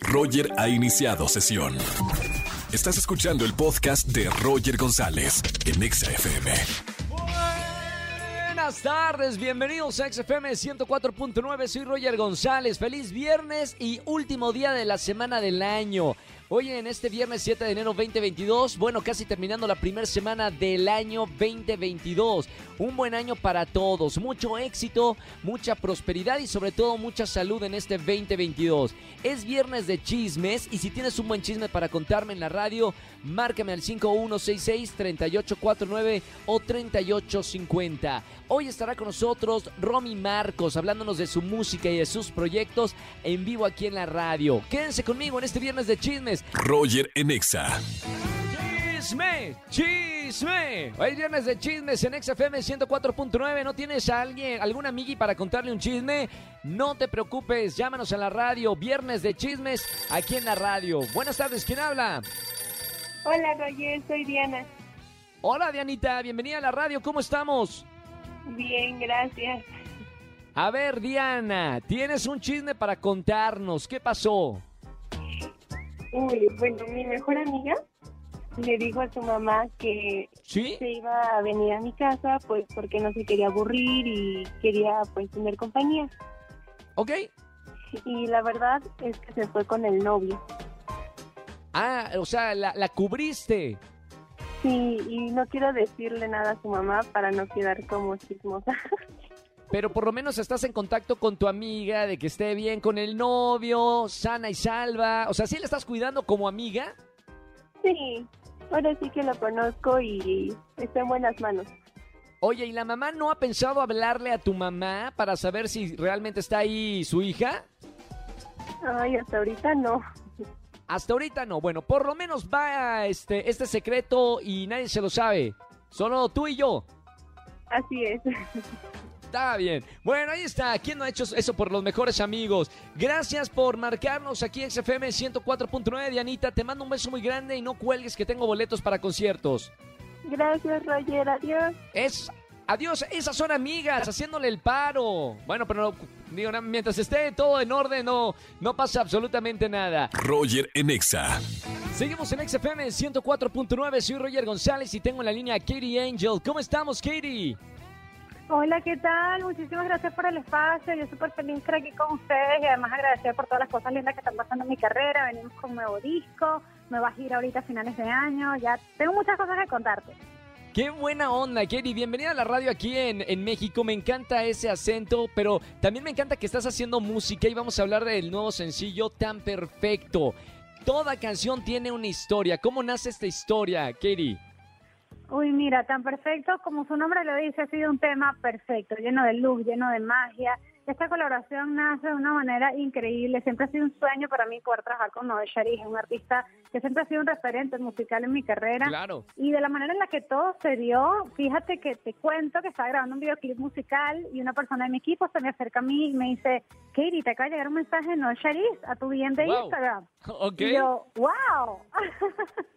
Roger ha iniciado sesión. Estás escuchando el podcast de Roger González en Exa FM. Buenas tardes, bienvenidos a XFM 104.9, soy Roger González, feliz viernes y último día de la semana del año. Hoy en este viernes 7 de enero 2022, bueno, casi terminando la primera semana del año 2022. Un buen año para todos, mucho éxito, mucha prosperidad y sobre todo mucha salud en este 2022. Es viernes de chismes y si tienes un buen chisme para contarme en la radio, márcame al 5166-3849 o 3850. Hoy estará con nosotros Romy Marcos hablándonos de su música y de sus proyectos en vivo aquí en la radio. Quédense conmigo en este viernes de chismes. Roger en Exa. Chisme, chisme. Hoy viernes de chismes en XFM 104.9. ¿No tienes a alguien, algún amigui para contarle un chisme? No te preocupes, llámanos a la radio. Viernes de chismes aquí en la radio. Buenas tardes, ¿quién habla? Hola Roger, soy Diana. Hola Dianita, bienvenida a la radio, ¿cómo estamos? Bien, gracias. A ver, Diana, tienes un chisme para contarnos. ¿Qué pasó? Uy, bueno, mi mejor amiga le dijo a su mamá que ¿Sí? se iba a venir a mi casa pues porque no se quería aburrir y quería pues tener compañía. ¿Ok? Y la verdad es que se fue con el novio. Ah, o sea, la, la cubriste. Sí, y no quiero decirle nada a su mamá para no quedar como chismosa. Pero por lo menos estás en contacto con tu amiga de que esté bien con el novio, sana y salva. O sea, ¿sí le estás cuidando como amiga? sí, ahora sí que lo conozco y está en buenas manos. Oye, ¿y la mamá no ha pensado hablarle a tu mamá para saber si realmente está ahí su hija? Ay, hasta ahorita no. Hasta ahorita no. Bueno, por lo menos va este, este secreto y nadie se lo sabe. Solo tú y yo. Así es. Está bien. Bueno, ahí está. ¿Quién no ha hecho eso por los mejores amigos? Gracias por marcarnos aquí en XFM 104.9. Dianita, te mando un beso muy grande y no cuelgues que tengo boletos para conciertos. Gracias Roger, adiós. Es. Adiós, esas son amigas, haciéndole el paro. Bueno, pero no, digo, no, mientras esté todo en orden, no, no pasa absolutamente nada. Roger en Exa. Seguimos en XFM 104.9. Soy Roger González y tengo en la línea a Katie Angel. ¿Cómo estamos, Katie? Hola, ¿qué tal? Muchísimas gracias por el espacio. Yo súper feliz de estar aquí con ustedes y además agradecer por todas las cosas lindas que están pasando en mi carrera. Venimos con un nuevo disco, nueva gira ahorita a finales de año. Ya tengo muchas cosas que contarte. Qué buena onda, Katie. Bienvenida a la radio aquí en, en México. Me encanta ese acento, pero también me encanta que estás haciendo música y vamos a hablar del nuevo sencillo Tan Perfecto. Toda canción tiene una historia. ¿Cómo nace esta historia, Katie? Uy, mira, tan perfecto como su nombre lo dice, ha sido un tema perfecto, lleno de luz, lleno de magia. Esta colaboración nace de una manera increíble. Siempre ha sido un sueño para mí poder trabajar con Noel Sharif, un artista que siempre ha sido un referente musical en mi carrera. Claro. Y de la manera en la que todo se dio, fíjate que te cuento que estaba grabando un videoclip musical y una persona de mi equipo se me acerca a mí y me dice, Katie, te acaba de llegar un mensaje de Noel Sharif a tu bien de Wow. Instagram. Ok. Y yo, wow.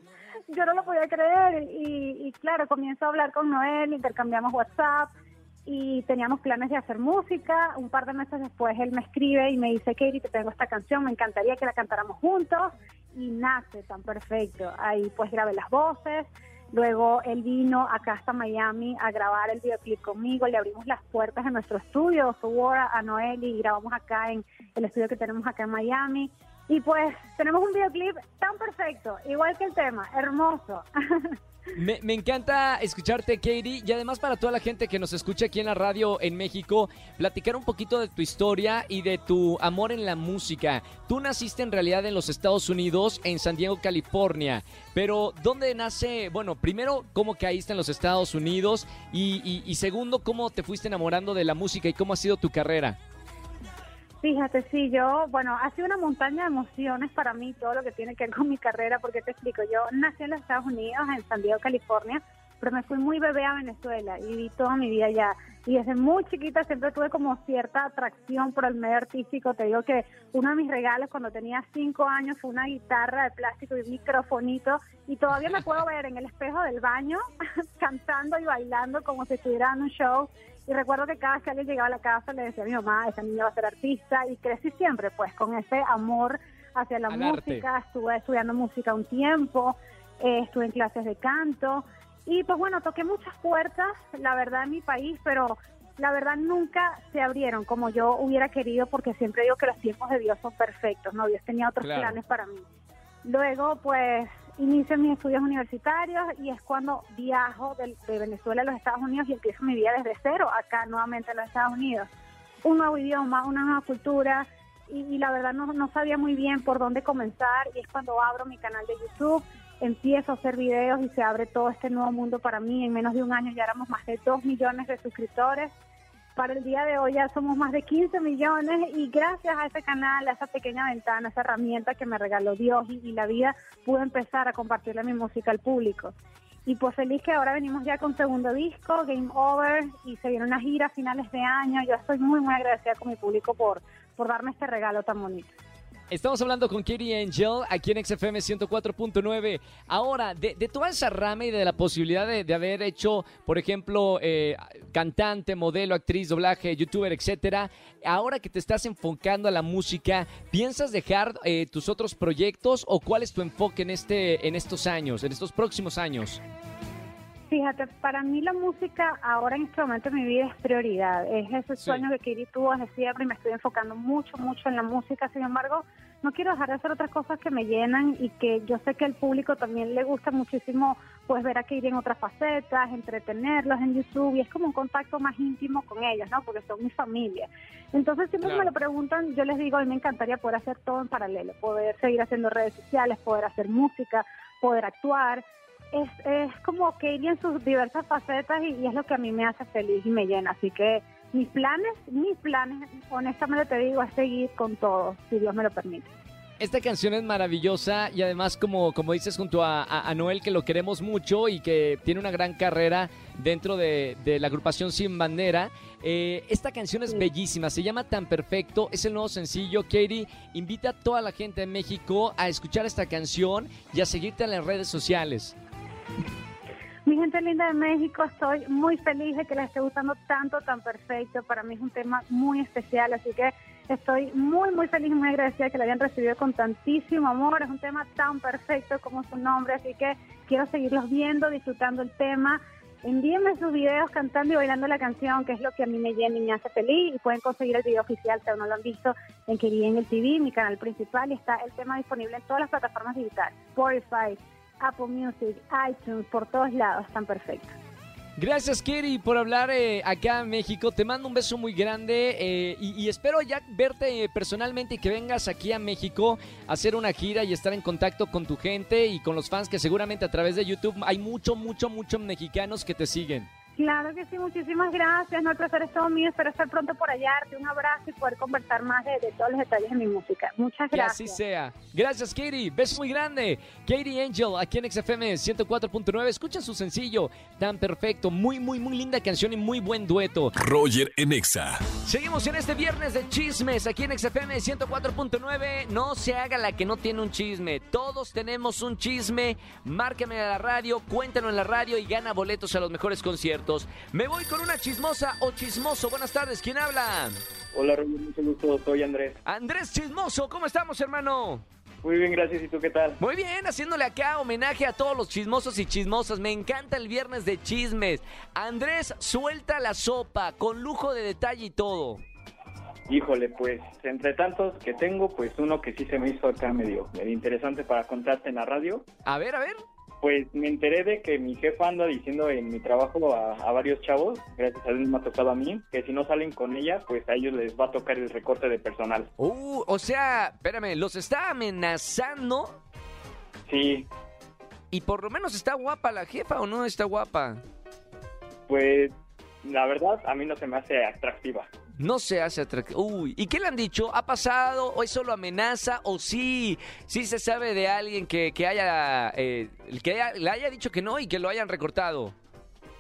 yo no lo podía creer y, y claro, comienzo a hablar con Noel, intercambiamos WhatsApp y teníamos planes de hacer música. Un par de meses después él me escribe y me dice, Katie, te tengo esta canción, me encantaría que la cantáramos juntos y nace tan perfecto. Ahí pues grabé las voces. Luego él vino acá hasta Miami a grabar el videoclip conmigo, le abrimos las puertas de nuestro estudio, War a Noel y grabamos acá en el estudio que tenemos acá en Miami. Y pues tenemos un videoclip tan perfecto, igual que el tema, hermoso. Me, encanta escucharte, Katie, y además para toda la gente que nos escucha aquí en la radio en México, platicar un poquito de tu historia y de tu amor en la música. Tú naciste en realidad en los Estados Unidos, en San Diego, California, pero ¿dónde nace? Bueno, primero, ¿cómo caíste en los Estados Unidos? Y- y segundo, ¿cómo te fuiste enamorando de la música y cómo ha sido tu carrera? Fíjate, sí, yo, bueno, ha sido una montaña de emociones para mí todo lo que tiene que ver con mi carrera, porque te explico, yo nací en los Estados Unidos, en San Diego, California, pero me fui muy bebé a Venezuela y viví toda mi vida allá. Y desde muy chiquita siempre tuve como cierta atracción por el medio artístico. Te digo que uno de mis regalos cuando tenía cinco años fue una guitarra de plástico y un microfonito. Y todavía me puedo ver en el espejo del baño cantando y bailando como si estuviera en un show. Y recuerdo que cada vez que alguien llegaba a la casa le decía a mi mamá, esa niña va a ser artista. Y crecí siempre pues con ese amor hacia la Al arte. música, estuve estudiando música un tiempo, eh, estuve en clases de canto y pues bueno, toqué muchas puertas, la verdad, en mi país, pero la verdad nunca se abrieron como yo hubiera querido porque siempre digo que los tiempos de Dios son perfectos, ¿no? Dios tenía otros Claro. planes para mí. Luego, pues, inicio mis estudios universitarios y es cuando viajo del- de, Venezuela a los Estados Unidos y empiezo mi vida desde cero acá nuevamente en los Estados Unidos. Un nuevo idioma, una nueva cultura y, y la verdad no, no sabía muy bien por dónde comenzar y es cuando abro mi canal de YouTube, empiezo a hacer videos y se abre todo este nuevo mundo para mí. En menos de un año ya éramos más de 2 millones de suscriptores para el día de hoy ya somos más de 15 millones y gracias a ese canal, a esa pequeña ventana, a esa herramienta que me regaló Dios y, la vida, pude empezar a compartirle mi música al público. Y pues feliz que ahora venimos ya con segundo disco, Game Over, y se viene una gira a finales de año. Yo estoy muy, muy agradecida con mi público por, por darme este regalo tan bonito. Estamos hablando con Katie Angel aquí en XFM 104.9. Ahora, de, de toda esa rama y de la posibilidad de, haber hecho, por ejemplo, eh, cantante, modelo, actriz, doblaje, youtuber, etcétera, ahora que te estás enfocando a la música, ¿piensas dejar eh, tus otros proyectos o cuál es tu enfoque en, este, en estos años, en estos próximos años? Fíjate, para mí la música ahora en este momento de mi vida es prioridad. Es ese Sí. sueño que Kiri tuvo desde siempre y me estoy enfocando mucho, mucho en la música. Sin embargo, no quiero dejar de hacer otras cosas que me llenan y que yo sé que al público también le gusta muchísimo pues ver a Kiri en otras facetas, entretenerlos en YouTube y es como un contacto más íntimo con ellos, ¿no? Porque son mi familia. Entonces siempre Claro. me lo preguntan, yo les digo, a mí me encantaría poder hacer todo en paralelo, poder seguir haciendo redes sociales, poder hacer música, poder actuar es, es como Katie en sus diversas facetas y, y es lo que a mí me hace feliz y me llena. Así que mis planes, mis planes, honestamente te digo, es seguir con todo, si Dios me lo permite. Esta canción es maravillosa y además, como, como dices, junto a, a- a Noel, que lo queremos mucho y que tiene una gran carrera dentro de, de la agrupación Sin Bandera. eh, esta canción es Sí. bellísima, se llama Tan Perfecto, es el nuevo sencillo. Katie, invita a toda la gente de México a escuchar esta canción y a seguirte en las redes sociales. Mi gente linda de México, estoy muy feliz de que les esté gustando tanto, tan perfecto. Para mí es un tema muy especial, así que estoy muy, muy feliz y muy agradecida de que lo hayan recibido con tantísimo amor. Es un tema tan perfecto como su nombre, así que quiero seguirlos viendo, disfrutando el tema. Envíenme sus videos cantando y bailando la canción, que es lo que a mí me llena y me hace feliz. Y pueden conseguir el video oficial, si aún no lo han visto, en Quería en el TV, mi canal principal. Y está el tema disponible en todas las plataformas digitales: Spotify, Apple Music, iTunes, por todos lados. Tan perfecto. Gracias, Katie, por hablar eh, acá en México. Te mando un beso muy grande eh, y, y espero ya verte personalmente y que vengas aquí a México a hacer una gira y estar en contacto con tu gente y con los fans que seguramente a través de YouTube hay mucho, mucho, muchos mexicanos que te siguen. Claro que sí, muchísimas gracias. No, el placer es todo mío. Espero estar pronto por allá, darte un abrazo y poder conversar más de, de todos los detalles de mi música. Muchas Que así gracias. sea. Gracias, Katie. Beso muy grande. Katie Angel, aquí en XFM 104.9. Escucha su sencillo, tan perfecto. Muy, muy, muy linda canción y muy buen dueto. Roger en Exa. Seguimos en este viernes de chismes aquí en XFM 104.9. No se haga la que no tiene un chisme. Todos tenemos un chisme. Márcame a la radio, cuéntalo en la radio y gana boletos a los mejores conciertos. Me voy con una chismosa o chismoso. Buenas tardes, ¿quién habla? Hola, Roger, mucho gusto. Soy Andrés. Andrés Chismoso, ¿cómo estamos, hermano? Muy bien, gracias. ¿Y tú qué tal? Muy bien, haciéndole acá homenaje a todos los chismosos y chismosas. Me encanta el viernes de chismes. Andrés, suelta la sopa, con lujo de detalle y todo. Híjole, pues entre tantos que tengo, pues uno que sí se me hizo acá medio, medio interesante para contarte en la radio. A ver, a ver. Pues me enteré de que mi jefa anda diciendo en mi trabajo a, a varios chavos, gracias a Dios me ha tocado a mí, que si no salen con ella, pues a ellos les va a tocar el recorte de personal. Uh, o sea, espérame, los está amenazando Sí, y por lo menos está guapa la jefa o no está guapa. pues la verdad a mí no se me hace atractiva. No se hace atractivo. Uy, ¿y qué le han dicho? ¿Ha pasado? ¿O es solo amenaza? ¿O sí? Sí se sabe de alguien que, que haya, eh, que haya- le haya dicho que no y que lo hayan recortado.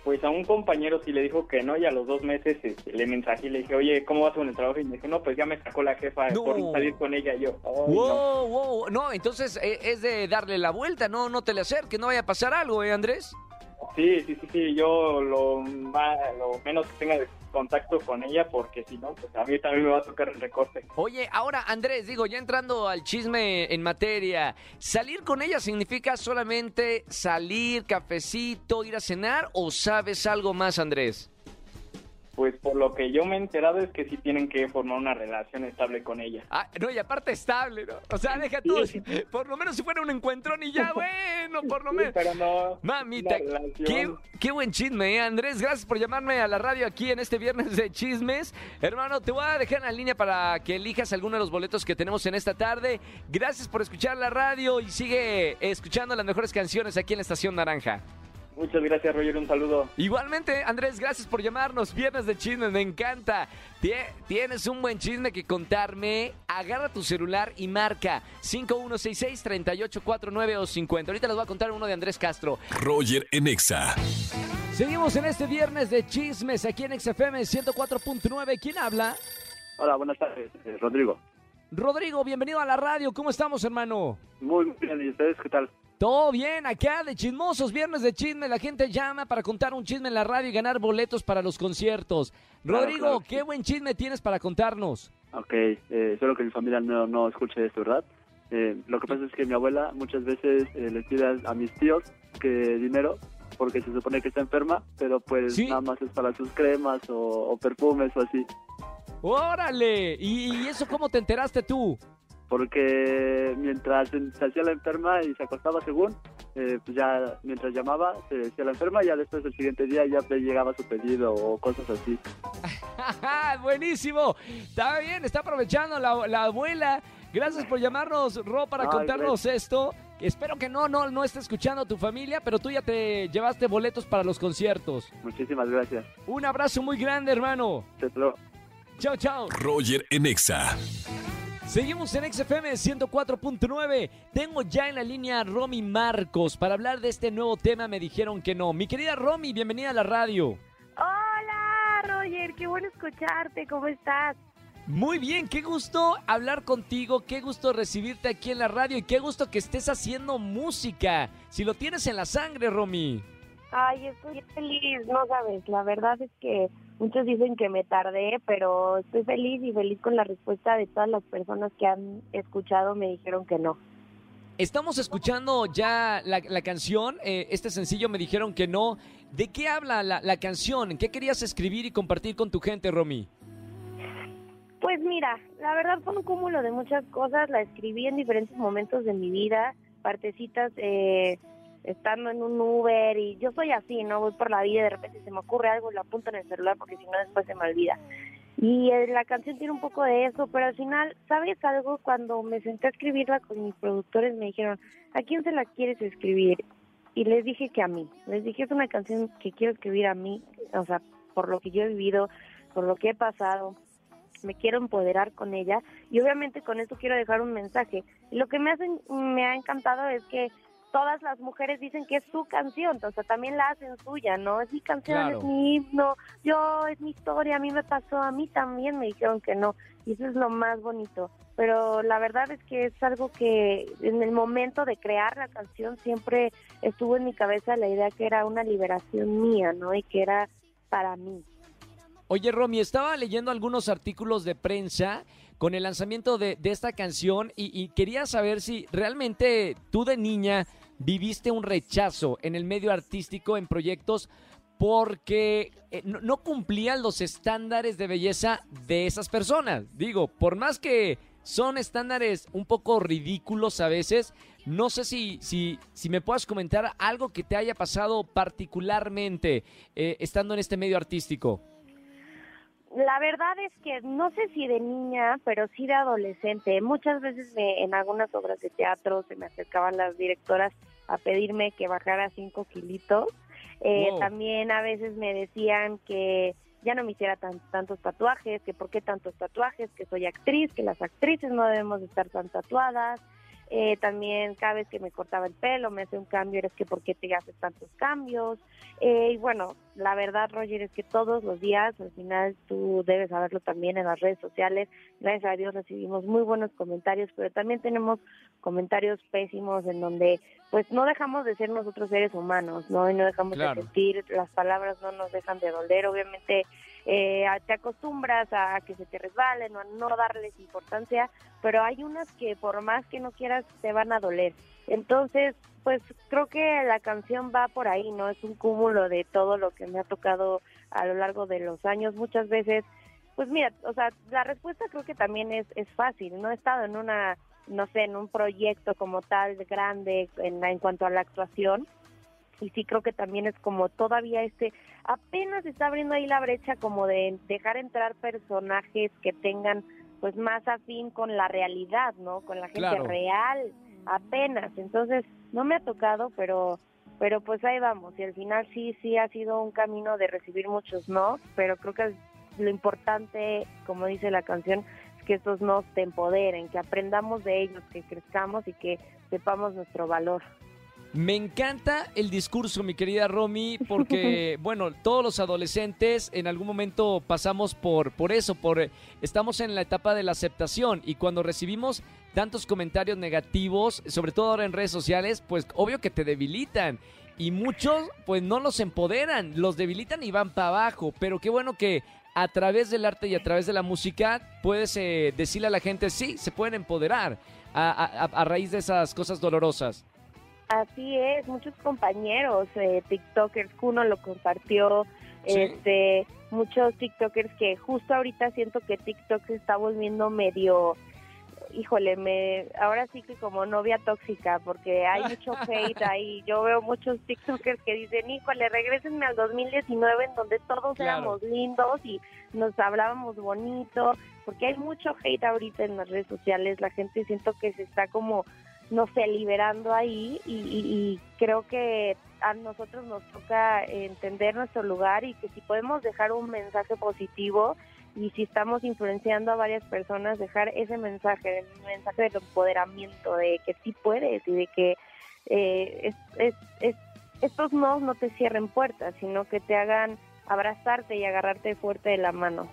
Pues a un compañero sí le dijo que no y a los dos meses este, le mensajé y le dije, oye, ¿cómo vas con el trabajo? Y me dijo, no, pues ya me sacó la jefa No. por salir con ella. Y yo, "Ay, no". Wow, wow. No, entonces eh, es de darle la vuelta, no, no te le acerques, no vaya a pasar algo, ¿eh, Andrés? Sí, sí, sí, sí, yo lo, menos que tenga contacto con ella porque si no, pues a mí también me va a tocar el recorte. Oye, ahora Andrés, digo, ya entrando al chisme en materia, ¿salir con ella significa solamente salir, cafecito, ir a cenar o sabes algo más, Andrés? Pues por lo que yo me he enterado es que sí tienen que formar una relación estable con ella. Ah, no, y aparte estable, ¿no? O sea, deja tú, por lo menos si fuera un encuentrón y ya, bueno, por lo menos. pero no. Mamita, qué, qué buen chisme, ¿eh? Andrés, gracias por llamarme a la radio aquí en este viernes de chismes. Hermano, te voy a dejar en la línea para que elijas alguno de los boletos que tenemos en esta tarde. Gracias por escuchar la radio y sigue escuchando las mejores canciones aquí en la Estación Naranja. Muchas gracias, Roger. Un saludo. Igualmente, Andrés, gracias por llamarnos. Viernes de chismes, me encanta. Tie- Tienes un buen chisme que contarme. Agarra tu celular y marca 5166-3849 o 50. Ahorita les voy a contar uno de Andrés Castro. Roger en Exa. Seguimos en este viernes de chismes aquí en XFM 104.9. ¿Quién habla? Hola, buenas tardes, eh, Rodrigo. Rodrigo, bienvenido a la radio. ¿Cómo estamos, hermano? Muy bien, ¿y ustedes qué tal? Todo bien, acá de chismosos, viernes de chisme, la gente llama para contar un chisme en la radio y ganar boletos para los conciertos. Claro, Rodrigo, claro qué buen chisme tienes para contarnos. Ok, eh, solo que mi familia no, no escuche esto, ¿verdad? Eh, lo que pasa es que mi abuela muchas veces eh, les pide a, a mis tíos que dinero porque se supone que está enferma, pero pues Sí. nada más es para sus cremas o, o perfumes o así. ¡Órale! ¿Y, y eso cómo te enteraste tú? Porque mientras en- se hacía la enferma y se acostaba según, eh, pues ya mientras llamaba se hacía la enferma y ya después el siguiente día ya le llegaba su pedido o cosas así. ¡Buenísimo! Está bien, está aprovechando la, la abuela. Gracias por llamarnos, Ro, para Ay, contarnos esto. Espero que no, no, no esté escuchando tu familia, pero tú ya te llevaste boletos para los conciertos. Muchísimas gracias. Un abrazo muy grande, hermano. Te lo- Chao, chao. Roger en Exa. Seguimos en XFM 104.9. Tengo ya en la línea a Romy Marcos para hablar de este nuevo tema. Me dijeron que no. Mi querida Romy, bienvenida a la radio. Hola, Roger, qué bueno escucharte, ¿cómo estás? Muy bien, qué gusto hablar contigo, qué gusto recibirte aquí en la radio y qué gusto que estés haciendo música. Si lo tienes en la sangre, Romy. Ay, estoy feliz, no sabes, la verdad es que muchos dicen que me tardé, pero estoy feliz y feliz con la respuesta de todas las personas que han escuchado, me dijeron que no. Estamos escuchando ya la, la canción, eh, este sencillo me dijeron que no. ¿De qué habla la, la canción? ¿Qué querías escribir y compartir con tu gente, Romy? Pues mira, la verdad fue un cúmulo de muchas cosas, la escribí en diferentes momentos de mi vida, partecitas eh, estando en un Uber y yo soy así, ¿no? Voy por la vida y de repente se me ocurre algo, lo apunto en el celular porque si no después se me olvida. Y eh, la canción tiene un poco de eso, pero al final, ¿sabes algo? Cuando me senté a escribirla con mis productores me dijeron, ¿a quién se la quieres escribir? Y les dije que a mí. Les dije, es una canción que quiero escribir a mí, o sea, por lo que yo he vivido, por lo que he pasado me quiero empoderar con ella y obviamente con esto quiero dejar un mensaje. Y lo que me hacen, me ha encantado es que todas las mujeres dicen que es su canción, o sea, también la hacen suya, ¿no? Es mi canción, Claro. es mi himno, yo, es mi historia, a mí me pasó, a mí también me dijeron que no, y eso es lo más bonito. Pero la verdad es que es algo que en el momento de crear la canción siempre estuvo en mi cabeza la idea que era una liberación mía, ¿no? Y que era para mí. Oye, Romy, estaba leyendo algunos artículos de prensa con el lanzamiento de, de esta canción y, y quería saber si realmente tú de niña viviste un rechazo en el medio artístico, en proyectos, porque eh, no, cumplían los estándares de belleza de esas personas. Digo, por más que son estándares un poco ridículos a veces, no sé si, si, si me puedas comentar algo que te haya pasado particularmente eh, estando en este medio artístico. La verdad es que no sé si de niña, pero sí de adolescente. Muchas veces me- en algunas obras de teatro se me acercaban las directoras a pedirme que bajara cinco kilitos. Eh, Wow. También a veces me decían que ya no me hiciera tan- tantos tatuajes, que por qué tantos tatuajes, que soy actriz, que las actrices no debemos de estar tan tatuadas. Eh, también cada vez que me cortaba el pelo, me hacía un cambio, eres que por qué te haces tantos cambios. Eh, y bueno, la verdad, Roger, es que todos los días, al final tú debes saberlo también en las redes sociales, gracias a Dios recibimos muy buenos comentarios, pero también tenemos comentarios pésimos en donde pues no dejamos de ser nosotros seres humanos, ¿no? Y no dejamos Claro. de sentir, las palabras no nos dejan de doler, obviamente eh, te acostumbras a que se te resbalen o a no darles importancia, pero hay unas que por más que no quieras te van a doler. Entonces, pues creo que la canción va por ahí, ¿no? Es un cúmulo de todo lo que me ha tocado a lo largo de los años. Muchas veces, pues mira, o sea, la respuesta creo que también es, es fácil. No he estado en una, no sé, en un proyecto como tal grande en, en cuanto a la actuación, y sí creo que también es como todavía este apenas está abriendo ahí la brecha como de dejar entrar personajes que tengan pues más afín con la realidad, ¿no? Con la gente Claro. real, apenas. Entonces, no me ha tocado, pero pero pues ahí vamos. Y al final sí sí ha sido un camino de recibir muchos no, pero creo que lo importante, como dice la canción, es que estos nos te empoderen, que aprendamos de ellos, que crezcamos y que sepamos nuestro valor. Me encanta el discurso, mi querida Romy, porque, bueno, todos los adolescentes en algún momento pasamos por, por eso, por eh, estamos en la etapa de la aceptación y cuando recibimos tantos comentarios negativos, sobre todo ahora en redes sociales, pues obvio que te debilitan. Y muchos, pues no los empoderan, los debilitan y van para abajo. Pero qué bueno que a través del arte y a través de la música puedes eh, decirle a la gente, sí, se pueden empoderar a- a- a raíz de esas cosas dolorosas. Así es, muchos compañeros, eh, TikTokers, Kuno lo compartió, Sí. este, muchos TikTokers que justo ahorita siento que TikTok se está volviendo medio, híjole, me, ahora sí que como novia tóxica, porque hay mucho hate ahí. Yo veo muchos TikTokers que dicen, híjole, regresenme al 2019 en donde todos Claro. éramos lindos y nos hablábamos bonito, porque hay mucho hate ahorita en las redes sociales. La gente siento que se está como no sé, liberando ahí y, y- y creo que a nosotros nos toca entender nuestro lugar y que si podemos dejar un mensaje positivo y si estamos influenciando a varias personas, dejar ese mensaje, un mensaje de empoderamiento, de que sí puedes y de que eh, es- es- es- estos no no te cierren puertas, sino que te hagan abrazarte y agarrarte fuerte de la mano.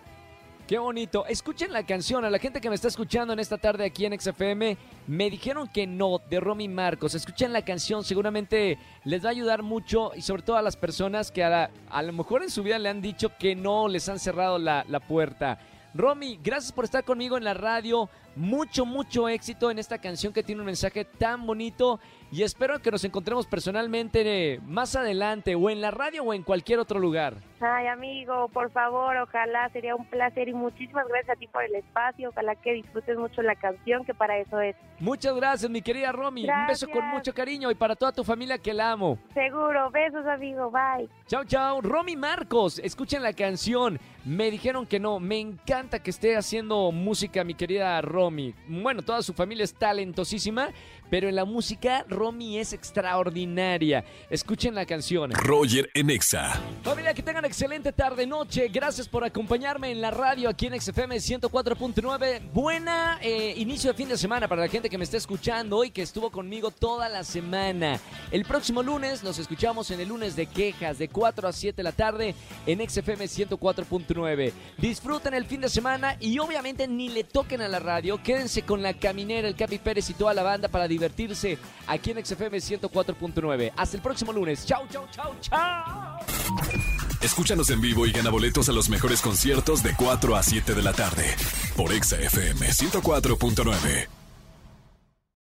Qué bonito. Escuchen la canción. A la gente que me está escuchando en esta tarde aquí en XFM, me dijeron que no, de Romy Marcos. Escuchen la canción, seguramente les va a ayudar mucho y sobre todo a las personas que a, a lo mejor en su vida le han dicho que no, les han cerrado la, la puerta. Romy, gracias por estar conmigo en la radio. Mucho, mucho éxito en esta canción que tiene un mensaje tan bonito y espero que nos encontremos personalmente eh, más adelante o en la radio o en cualquier otro lugar. Ay, amigo, por favor, ojalá sería un placer y muchísimas gracias a ti por el espacio. Ojalá que disfrutes mucho la canción, que para eso es. Muchas gracias, mi querida Romy. Un beso con mucho cariño y para toda tu familia que la amo. Seguro. Besos, amigo. Bye. Chao, chao. Romy Marcos, escuchen la canción. Me dijeron que no. Me encanta que esté haciendo música, mi querida Romy. Bueno, toda su familia es talentosísima, pero en la música Romy es extraordinaria. Escuchen la canción. Roger en Exa. Familia, que tengan excelente tarde, noche. Gracias por acompañarme en la radio aquí en XFM 104.9. Buena eh, inicio de fin de semana para la gente que me está escuchando y que estuvo conmigo toda la semana. El próximo lunes nos escuchamos en el lunes de quejas de 4 a 7 de la tarde en XFM 104.9. Disfruten el fin de semana y obviamente ni le toquen a la radio. Quédense con la caminera, el Capi Pérez y toda la banda para divertirse aquí en XFM 104.9. Hasta el próximo lunes. Chau, chau, chau, chau. Escúchanos en vivo y gana boletos a los mejores conciertos de 4 a 7 de la tarde por Exa FM 104.9.